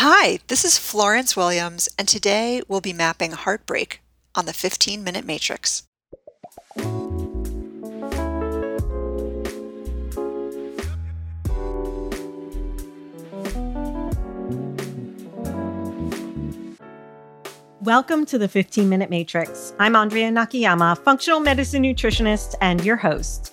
Hi, this is Florence Williams, and today we'll be mapping heartbreak on the 15 Minute Matrix. Welcome to the 15 Minute Matrix. I'm Andrea Nakayama, functional medicine nutritionist and your host.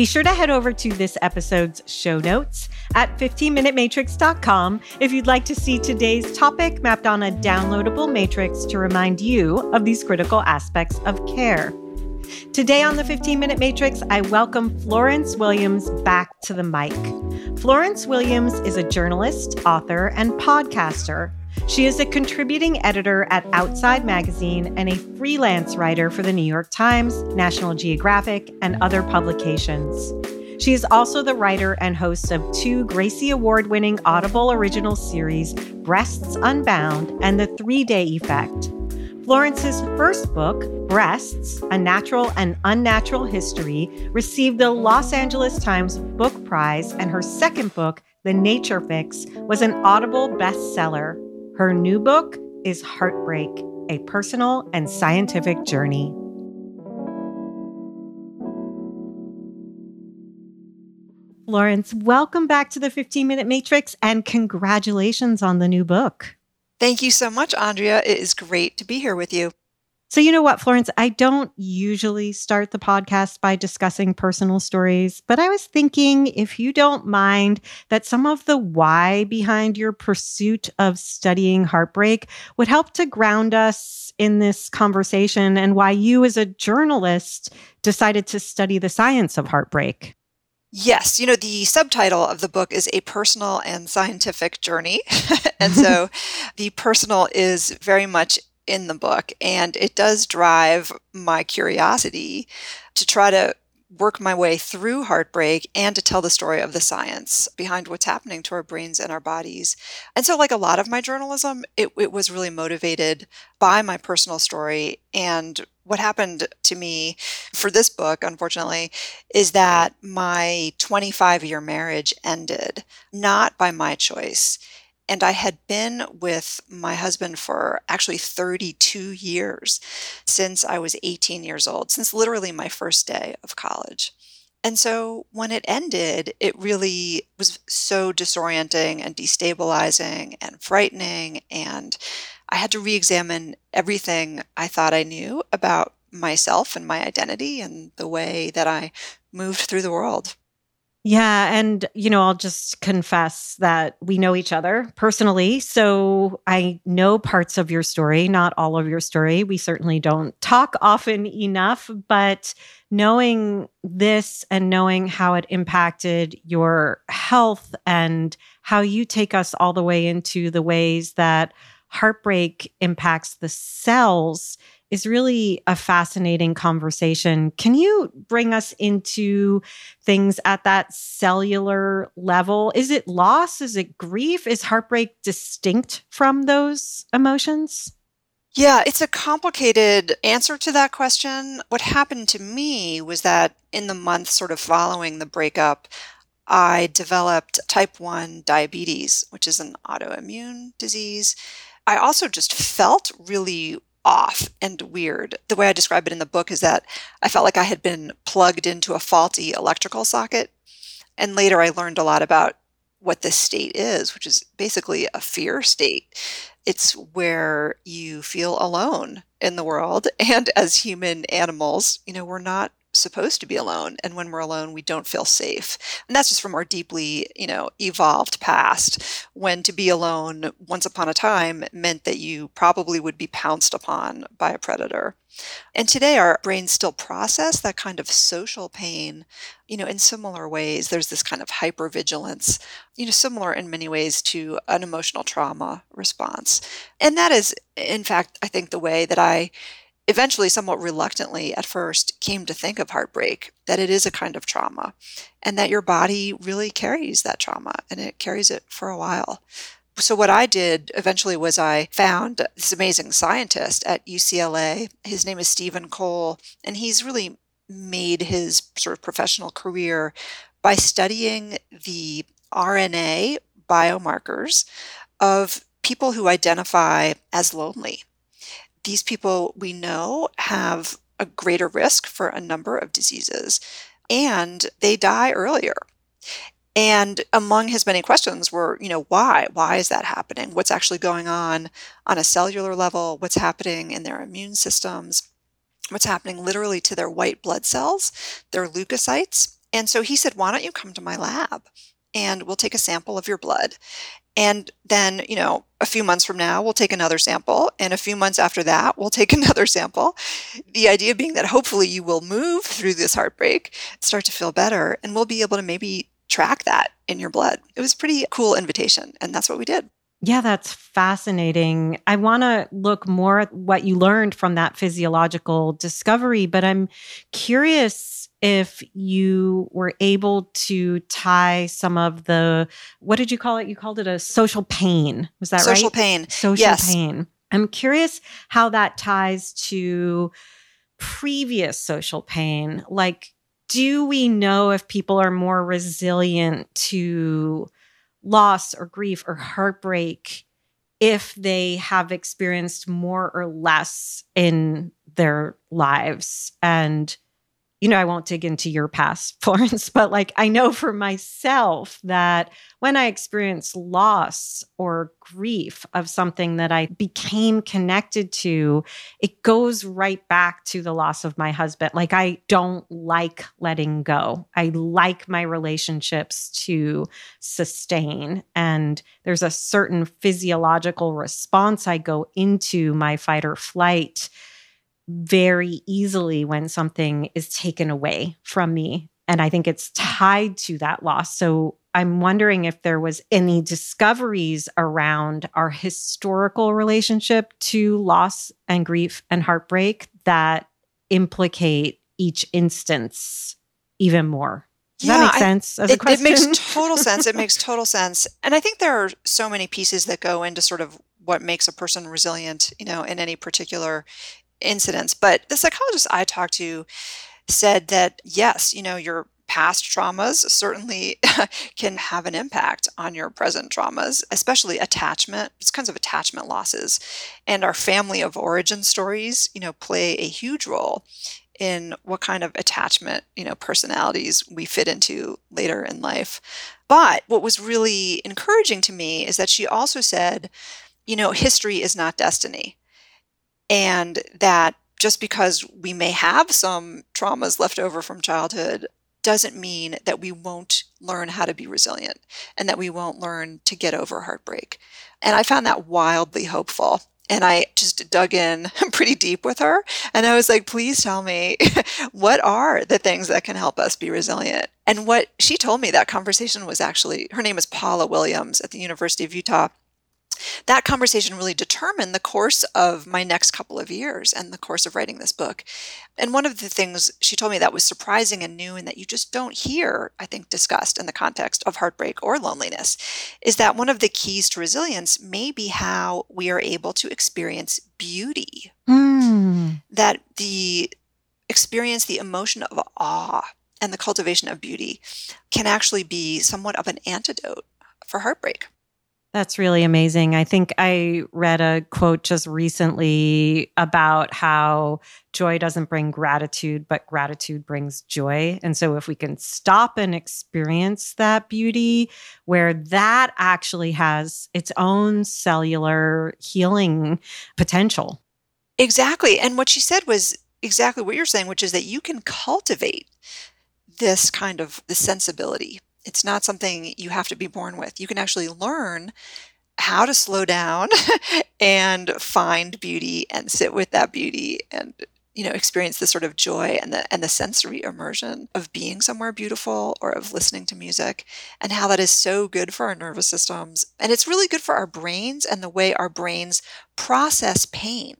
Be sure to head over to this episode's show notes at 15minutematrix.com if you'd like to see today's topic mapped on a downloadable matrix to remind you of these critical aspects of care. Today on the 15 Minute Matrix, I welcome Florence Williams back to the mic. Florence Williams is a journalist, author, and podcaster. She is a contributing editor at Outside Magazine and a freelance writer for the New York Times, National Geographic, and other publications. She is also the writer and host of two Gracie Award winning Audible original series, Breasts Unbound and The Three Day Effect. Florence's first book, Breasts A Natural and Unnatural History, received the Los Angeles Times Book Prize, and her second book, The Nature Fix, was an Audible bestseller. Her new book is Heartbreak A Personal and Scientific Journey. Florence, welcome back to the 15 Minute Matrix and congratulations on the new book. Thank you so much, Andrea. It is great to be here with you. So, you know what, Florence? I don't usually start the podcast by discussing personal stories, but I was thinking if you don't mind that some of the why behind your pursuit of studying heartbreak would help to ground us in this conversation and why you, as a journalist, decided to study the science of heartbreak. Yes, you know, the subtitle of the book is A Personal and Scientific Journey. and so the personal is very much in the book, and it does drive my curiosity to try to work my way through heartbreak and to tell the story of the science behind what's happening to our brains and our bodies. And so, like a lot of my journalism, it, it was really motivated by my personal story. And what happened to me for this book, unfortunately, is that my 25 year marriage ended not by my choice. And I had been with my husband for actually 32 years since I was 18 years old, since literally my first day of college. And so when it ended, it really was so disorienting and destabilizing and frightening. And I had to re examine everything I thought I knew about myself and my identity and the way that I moved through the world. Yeah. And, you know, I'll just confess that we know each other personally. So I know parts of your story, not all of your story. We certainly don't talk often enough, but knowing this and knowing how it impacted your health and how you take us all the way into the ways that heartbreak impacts the cells is really a fascinating conversation. Can you bring us into things at that cellular level? Is it loss? Is it grief? Is heartbreak distinct from those emotions? Yeah, it's a complicated answer to that question. What happened to me was that in the month sort of following the breakup, I developed type 1 diabetes, which is an autoimmune disease. I also just felt really off and weird. The way I describe it in the book is that I felt like I had been plugged into a faulty electrical socket. And later I learned a lot about what this state is, which is basically a fear state. It's where you feel alone in the world. And as human animals, you know, we're not supposed to be alone and when we're alone we don't feel safe. And that's just from our deeply you know evolved past. When to be alone once upon a time meant that you probably would be pounced upon by a predator. And today our brains still process that kind of social pain you know in similar ways. There's this kind of hypervigilance you know similar in many ways to an emotional trauma response. And that is in fact i think the way that i eventually, somewhat reluctantly at first, came to think of heartbreak that it is a kind of trauma and that your body really carries that trauma and it carries it for a while. So, what I did eventually was I found this amazing scientist at UCLA. His name is Steven Cole, and he's really made his sort of professional career by studying the RNA biomarkers of people who identify as lonely these people we know have a greater risk for a number of diseases and they die earlier. And among his many questions were, you know, why? Why is that happening? What's actually going on on a cellular level? What's happening in their immune systems? What's happening literally to their white blood cells, their leukocytes? And so he said, why don't you come to my lab? And we'll take a sample of your blood and then, you know, a few months from now, we'll take another sample. And a few months after that, we'll take another sample. The idea being that hopefully you will move through this heartbreak, start to feel better, and we'll be able to maybe track that in your blood. It was a pretty cool invitation. And that's what we did. Yeah, that's fascinating. I want to look more at what you learned from that physiological discovery, but I'm curious if you were able to tie some of the what did you call it? You called it a social pain. Was that social right? Social pain. Social yes. pain. I'm curious how that ties to previous social pain. Like, do we know if people are more resilient to loss or grief or heartbreak if they have experienced more or less in their lives? And you know, I won't dig into your past, Florence, but like I know for myself that when I experience loss or grief of something that I became connected to, it goes right back to the loss of my husband. Like I don't like letting go. I like my relationships to sustain. And there's a certain physiological response I go into my fight or flight very easily when something is taken away from me. And I think it's tied to that loss. So I'm wondering if there was any discoveries around our historical relationship to loss and grief and heartbreak that implicate each instance even more. Does yeah, that make sense I, it, it makes total sense. It makes total sense. And I think there are so many pieces that go into sort of what makes a person resilient, you know, in any particular incidents. But the psychologist I talked to said that yes, you know, your past traumas certainly can have an impact on your present traumas, especially attachment, it's kinds of attachment losses. And our family of origin stories, you know, play a huge role in what kind of attachment, you know, personalities we fit into later in life. But what was really encouraging to me is that she also said, you know, history is not destiny and that just because we may have some traumas left over from childhood doesn't mean that we won't learn how to be resilient and that we won't learn to get over heartbreak. And I found that wildly hopeful. And I just dug in pretty deep with her. And I was like, please tell me, what are the things that can help us be resilient? And what she told me that conversation was actually, her name is Paula Williams at the University of Utah that conversation really determined the course of my next couple of years and the course of writing this book. And one of the things she told me that was surprising and new and that you just don't hear, I think, discussed in the context of heartbreak or loneliness is that one of the keys to resilience may be how we are able to experience beauty. Mm. That the experience the emotion of awe and the cultivation of beauty can actually be somewhat of an antidote for heartbreak. That's really amazing. I think I read a quote just recently about how joy doesn't bring gratitude, but gratitude brings joy. And so, if we can stop and experience that beauty, where that actually has its own cellular healing potential. Exactly. And what she said was exactly what you're saying, which is that you can cultivate this kind of the sensibility. It's not something you have to be born with. You can actually learn how to slow down and find beauty and sit with that beauty and you know experience the sort of joy and the and the sensory immersion of being somewhere beautiful or of listening to music and how that is so good for our nervous systems and it's really good for our brains and the way our brains process pain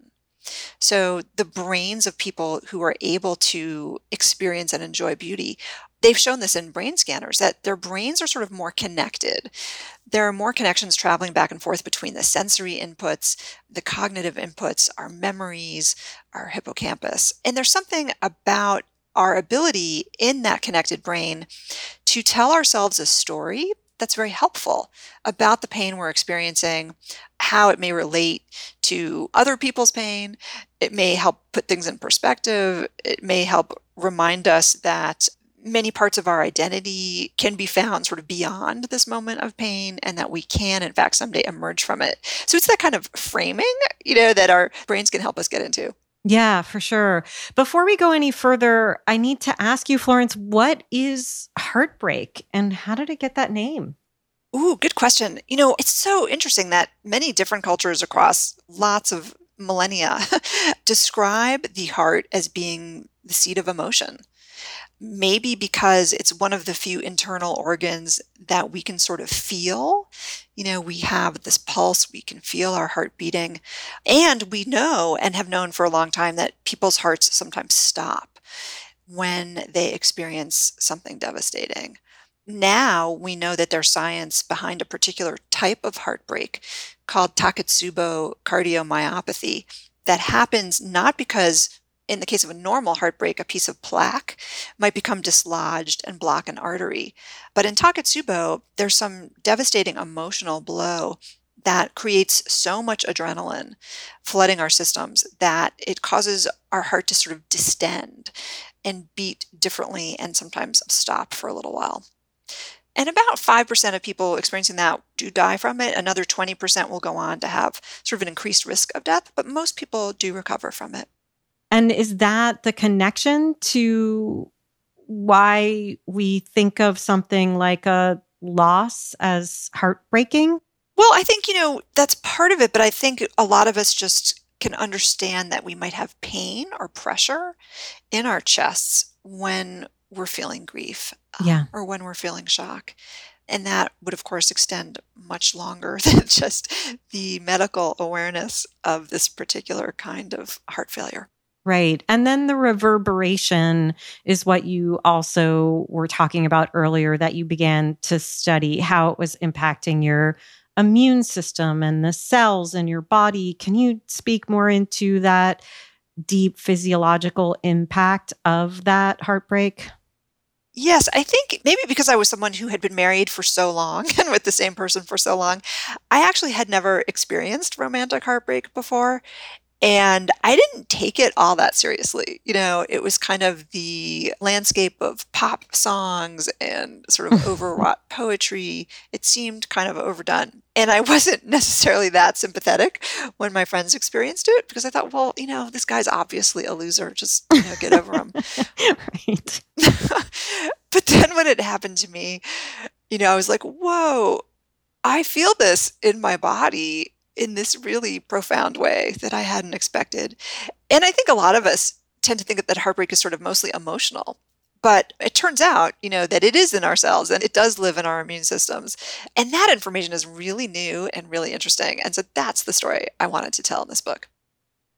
so the brains of people who are able to experience and enjoy beauty they've shown this in brain scanners that their brains are sort of more connected. There are more connections traveling back and forth between the sensory inputs, the cognitive inputs, our memories, our hippocampus. And there's something about our ability in that connected brain to tell ourselves a story that's very helpful about the pain we're experiencing, how it may relate to other people's pain. It may help put things in perspective. It may help remind us that many parts of our identity can be found sort of beyond this moment of pain and that we can in fact someday emerge from it so it's that kind of framing you know that our brains can help us get into yeah, for sure. Before we go any further, I need to ask you, Florence, what is heartbreak and how did it get that name? Ooh, good question. You know, it's so interesting that many different cultures across lots of millennia describe the heart as being the seat of emotion maybe because it's one of the few internal organs that we can sort of feel. You know, we have this pulse, we can feel our heart beating. And we know and have known for a long time that people's hearts sometimes stop when they experience something devastating. Now we know that there's science behind a particular type of heartbreak called Takotsubo cardiomyopathy that happens not because in the case of a normal heartbreak, a piece of plaque might become dislodged and block an artery. But in Takotsubo, there's some devastating emotional blow that creates so much adrenaline flooding our systems that it causes our heart to sort of distend and beat differently and sometimes stop for a little while. And about 5% of people experiencing that do die from it. Another 20% will go on to have sort of an increased risk of death, but most people do recover from it. And is that the connection to why we think of something like a loss as heartbreaking? Well, I think, you know, that's part of it, but I think a lot of us just can understand that we might have pain or pressure in our chests when we're feeling grief um, yeah. or when we're feeling shock. And that would, of course, extend much longer than just the medical awareness of this particular kind of heart failure. Right. And then the reverberation is what you also were talking about earlier that you began to study how it was impacting your immune system and the cells in your body. Can you speak more into that deep physiological impact of that heartbreak? Yes, I think maybe because I was someone who had been married for so long and with the same person for so long, I actually had never experienced romantic heartbreak before. And I didn't take it all that seriously. You know, it was kind of the landscape of pop songs and sort of overwrought poetry. It seemed kind of overdone. And I wasn't necessarily that sympathetic when my friends experienced it because I thought, well, you know, this guy's obviously a loser. Just, you know, get over him. right. but then when it happened to me, you know, I was like, whoa, I feel this in my body in this really profound way that I hadn't expected. And I think a lot of us tend to think that heartbreak is sort of mostly emotional. But it turns out, you know, that it is in ourselves and it does live in our immune systems. And that information is really new and really interesting. And so that's the story I wanted to tell in this book.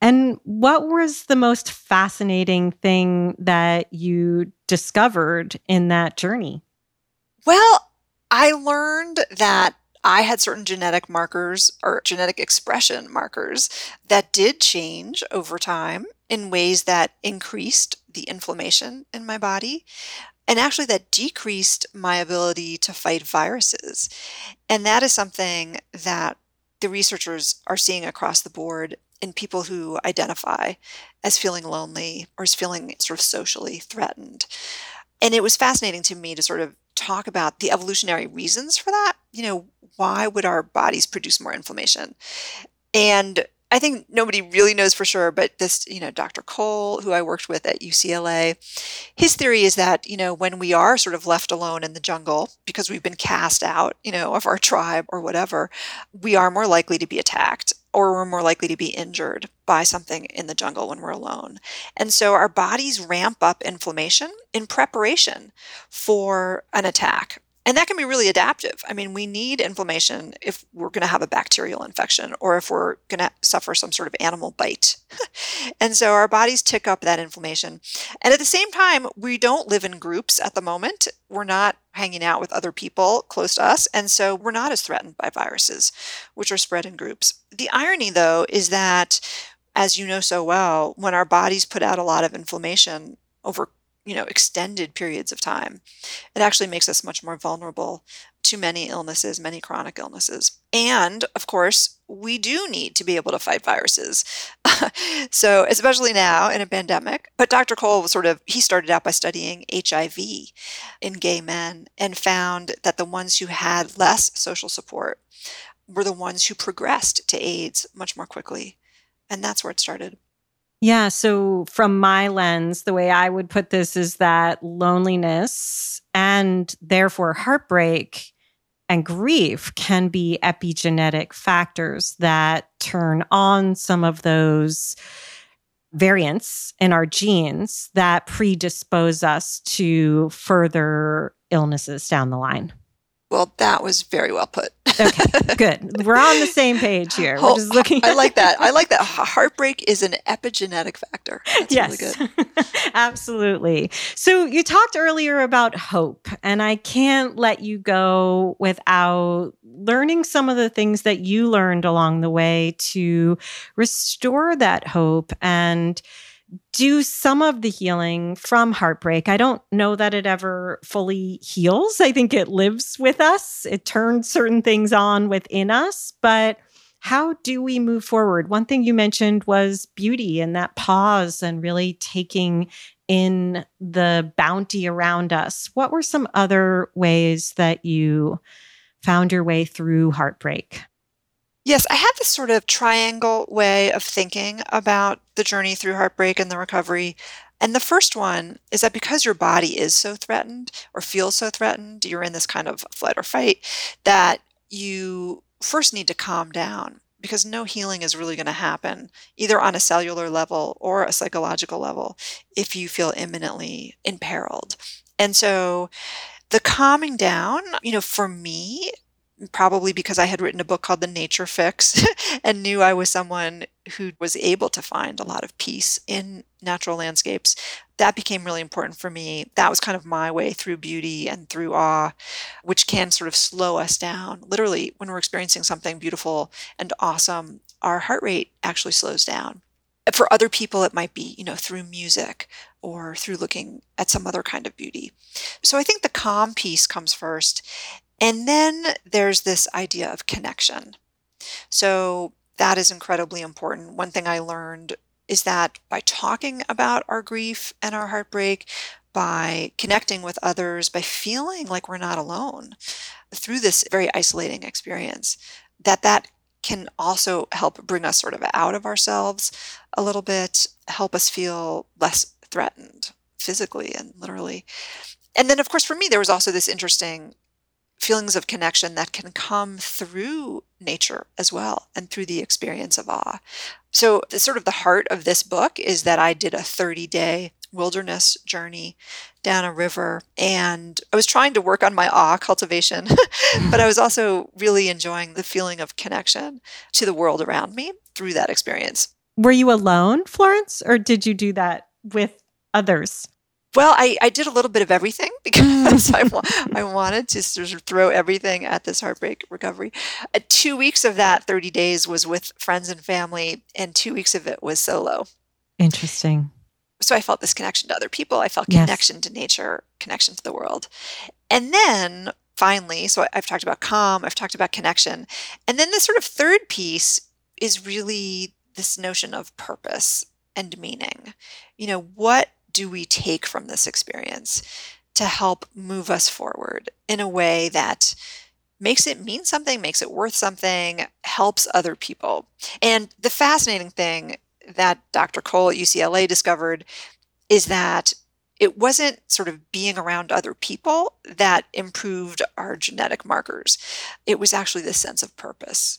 And what was the most fascinating thing that you discovered in that journey? Well, I learned that I had certain genetic markers or genetic expression markers that did change over time in ways that increased the inflammation in my body and actually that decreased my ability to fight viruses. And that is something that the researchers are seeing across the board in people who identify as feeling lonely or as feeling sort of socially threatened. And it was fascinating to me to sort of talk about the evolutionary reasons for that. You know, why would our bodies produce more inflammation? And I think nobody really knows for sure, but this, you know, Dr. Cole, who I worked with at UCLA, his theory is that, you know, when we are sort of left alone in the jungle because we've been cast out, you know, of our tribe or whatever, we are more likely to be attacked or we're more likely to be injured by something in the jungle when we're alone. And so our bodies ramp up inflammation in preparation for an attack and that can be really adaptive. I mean, we need inflammation if we're going to have a bacterial infection or if we're going to suffer some sort of animal bite. and so our bodies tick up that inflammation. And at the same time, we don't live in groups at the moment. We're not hanging out with other people close to us. And so we're not as threatened by viruses, which are spread in groups. The irony, though, is that, as you know so well, when our bodies put out a lot of inflammation over you know extended periods of time. It actually makes us much more vulnerable to many illnesses many chronic illnesses. And of course we do need to be able to fight viruses. So especially now in a pandemic. But dr cole was sort of he started out by studying hiv in gay men and found that the ones who had less social support were the ones who progressed to aids much more quickly. And that's where it started yeah. So, from my lens, the way I would put this is that loneliness and therefore heartbreak and grief can be epigenetic factors that turn on some of those variants in our genes that predispose us to further illnesses down the line. Well, that was very well put. okay, good. We're on the same page here. We're just looking. I like that. I like that. Heartbreak is an epigenetic factor. That's yes, really absolutely. So you talked earlier about hope, and I can't let you go without learning some of the things that you learned along the way to restore that hope and do some of the healing from heartbreak. I don't know that it ever fully heals. I think it lives with us, it turns certain things on within us. But how do we move forward? One thing you mentioned was beauty and that pause and really taking in the bounty around us. What were some other ways that you found your way through heartbreak? Yes, I have this sort of triangle way of thinking about the journey through heartbreak and the recovery. And the first one is that because your body is so threatened or feels so threatened, you're in this kind of flight or fight, that you first need to calm down because no healing is really going to happen either on a cellular level or a psychological level if you feel imminently imperiled. And so the calming down, you know, for me, probably because I had written a book called The Nature Fix and knew I was someone who was able to find a lot of peace in natural landscapes. That became really important for me. That was kind of my way through beauty and through awe, which can sort of slow us down. Literally, when we're experiencing something beautiful and awesome, our heart rate actually slows down. For other people, it might be, you know, through music or through looking at some other kind of beauty. So I think the calm piece comes first. And then there's this idea of connection. So that is incredibly important. One thing I learned is that by talking about our grief and our heartbreak, by connecting with others, by feeling like we're not alone through this very isolating experience, that that can also help bring us sort of out of ourselves a little bit, help us feel less threatened physically and literally. And then, of course, for me, there was also this interesting feelings of connection that can come through nature as well and through the experience of awe. So, the sort of the heart of this book is that I did a 30 day wilderness journey down a river and I was trying to work on my awe cultivation, but I was also really enjoying the feeling of connection to the world around me through that experience. Were you alone, Florence, or did you do that with others? Well, I, I did a little bit of everything because I, I wanted to sort of throw everything at this heartbreak recovery. Uh, two weeks of that 30 days was with friends and family, and two weeks of it was solo. Interesting. So I felt this connection to other people. I felt yes. connection to nature, connection to the world. And then finally, so I've talked about calm, I've talked about connection. And then the sort of third piece is really this notion of purpose and meaning. You know, what do we take from this experience to help move us forward in a way that makes it mean something, makes it worth something, helps other people. And the fascinating thing that Dr. Cole at UCLA discovered is that it wasn't sort of being around other people that improved our genetic markers. It was actually the sense of purpose.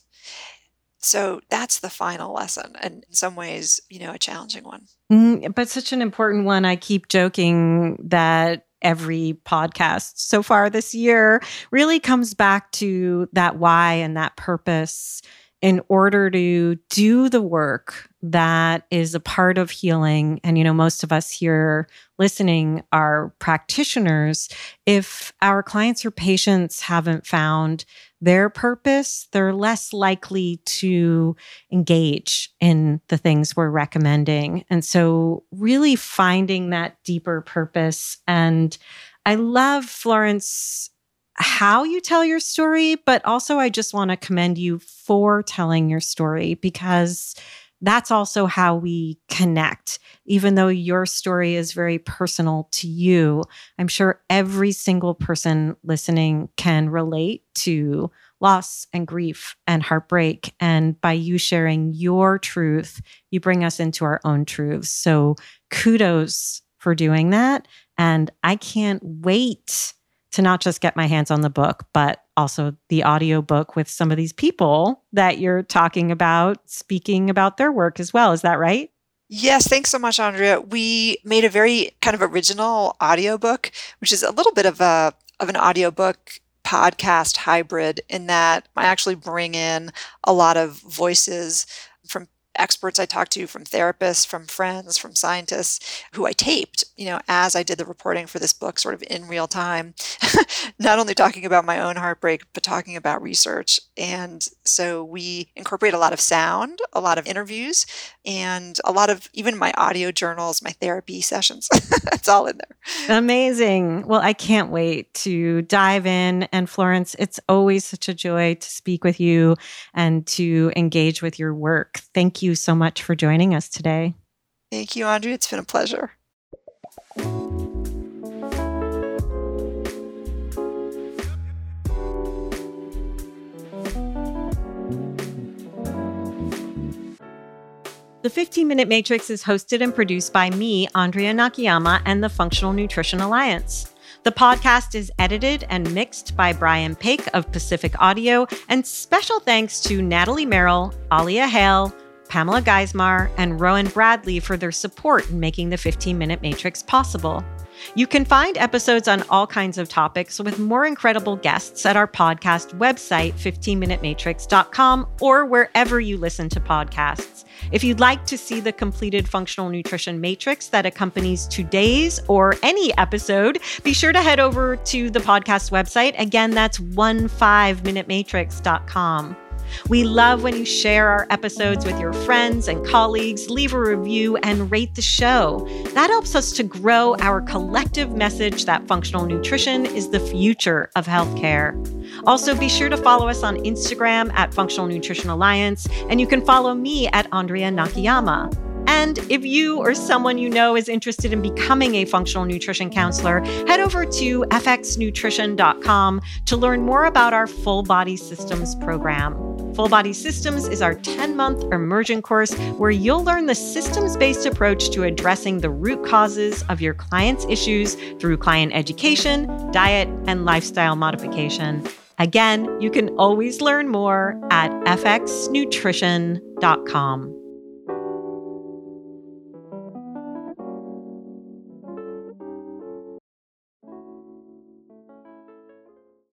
So that's the final lesson, and in some ways, you know, a challenging one. Mm, but such an important one. I keep joking that every podcast so far this year really comes back to that why and that purpose in order to do the work that is a part of healing. And you know most of us here listening are practitioners. If our clients or patients haven't found their purpose they're less likely to engage in the things we're recommending. And so really finding that deeper purpose. And i love florence how you tell your story but also i just want to commend you for telling your story because that's also how we connect. Even though your story is very personal to you, I'm sure every single person listening can relate to loss and grief and heartbreak. And by you sharing your truth, you bring us into our own truths. So kudos for doing that. And I can't wait to not just get my hands on the book, but also the audio book with some of these people that you're talking about, speaking about their work as well. Is that right? Yes, thanks so much, Andrea. We made a very kind of original audiobook, which is a little bit of a of an audiobook podcast hybrid in that I actually bring in a lot of voices experts I talked to, from therapists, from friends, from scientists who I taped, you know, as I did the reporting for this book, sort of in real time, not only talking about my own heartbreak, but talking about research. And so we incorporate a lot of sound, a lot of interviews, and a lot of even my audio journals, my therapy sessions. it's all in there. Amazing. Well, I can't wait to dive in. And Florence, it's always such a joy to speak with you and to engage with your work. Thank you so much for joining us today. Thank you, Andrea. It's been a pleasure. The 15 Minute Matrix is hosted and produced by me, Andrea Nakayama, and the Functional Nutrition Alliance. The podcast is edited and mixed by Brian Paik of Pacific Audio, and special thanks to Natalie Merrill, Alia Hale, Pamela Geismar, and Rowan Bradley for their support in making the 15 Minute Matrix possible. You can find episodes on all kinds of topics with more incredible guests at our podcast website, 15minutematrix.com, or wherever you listen to podcasts. If you'd like to see the completed functional nutrition matrix that accompanies today's or any episode, be sure to head over to the podcast website. Again, that's 15minutematrix.com. We love when you share our episodes with your friends and colleagues, leave a review, and rate the show. That helps us to grow our collective message that functional nutrition is the future of healthcare. Also, be sure to follow us on Instagram at Functional Nutrition Alliance, and you can follow me at Andrea Nakayama. And if you or someone you know is interested in becoming a functional nutrition counselor, head over to fxnutrition.com to learn more about our Full Body Systems program. Full Body Systems is our 10 month immersion course where you'll learn the systems based approach to addressing the root causes of your client's issues through client education, diet, and lifestyle modification. Again, you can always learn more at fxnutrition.com.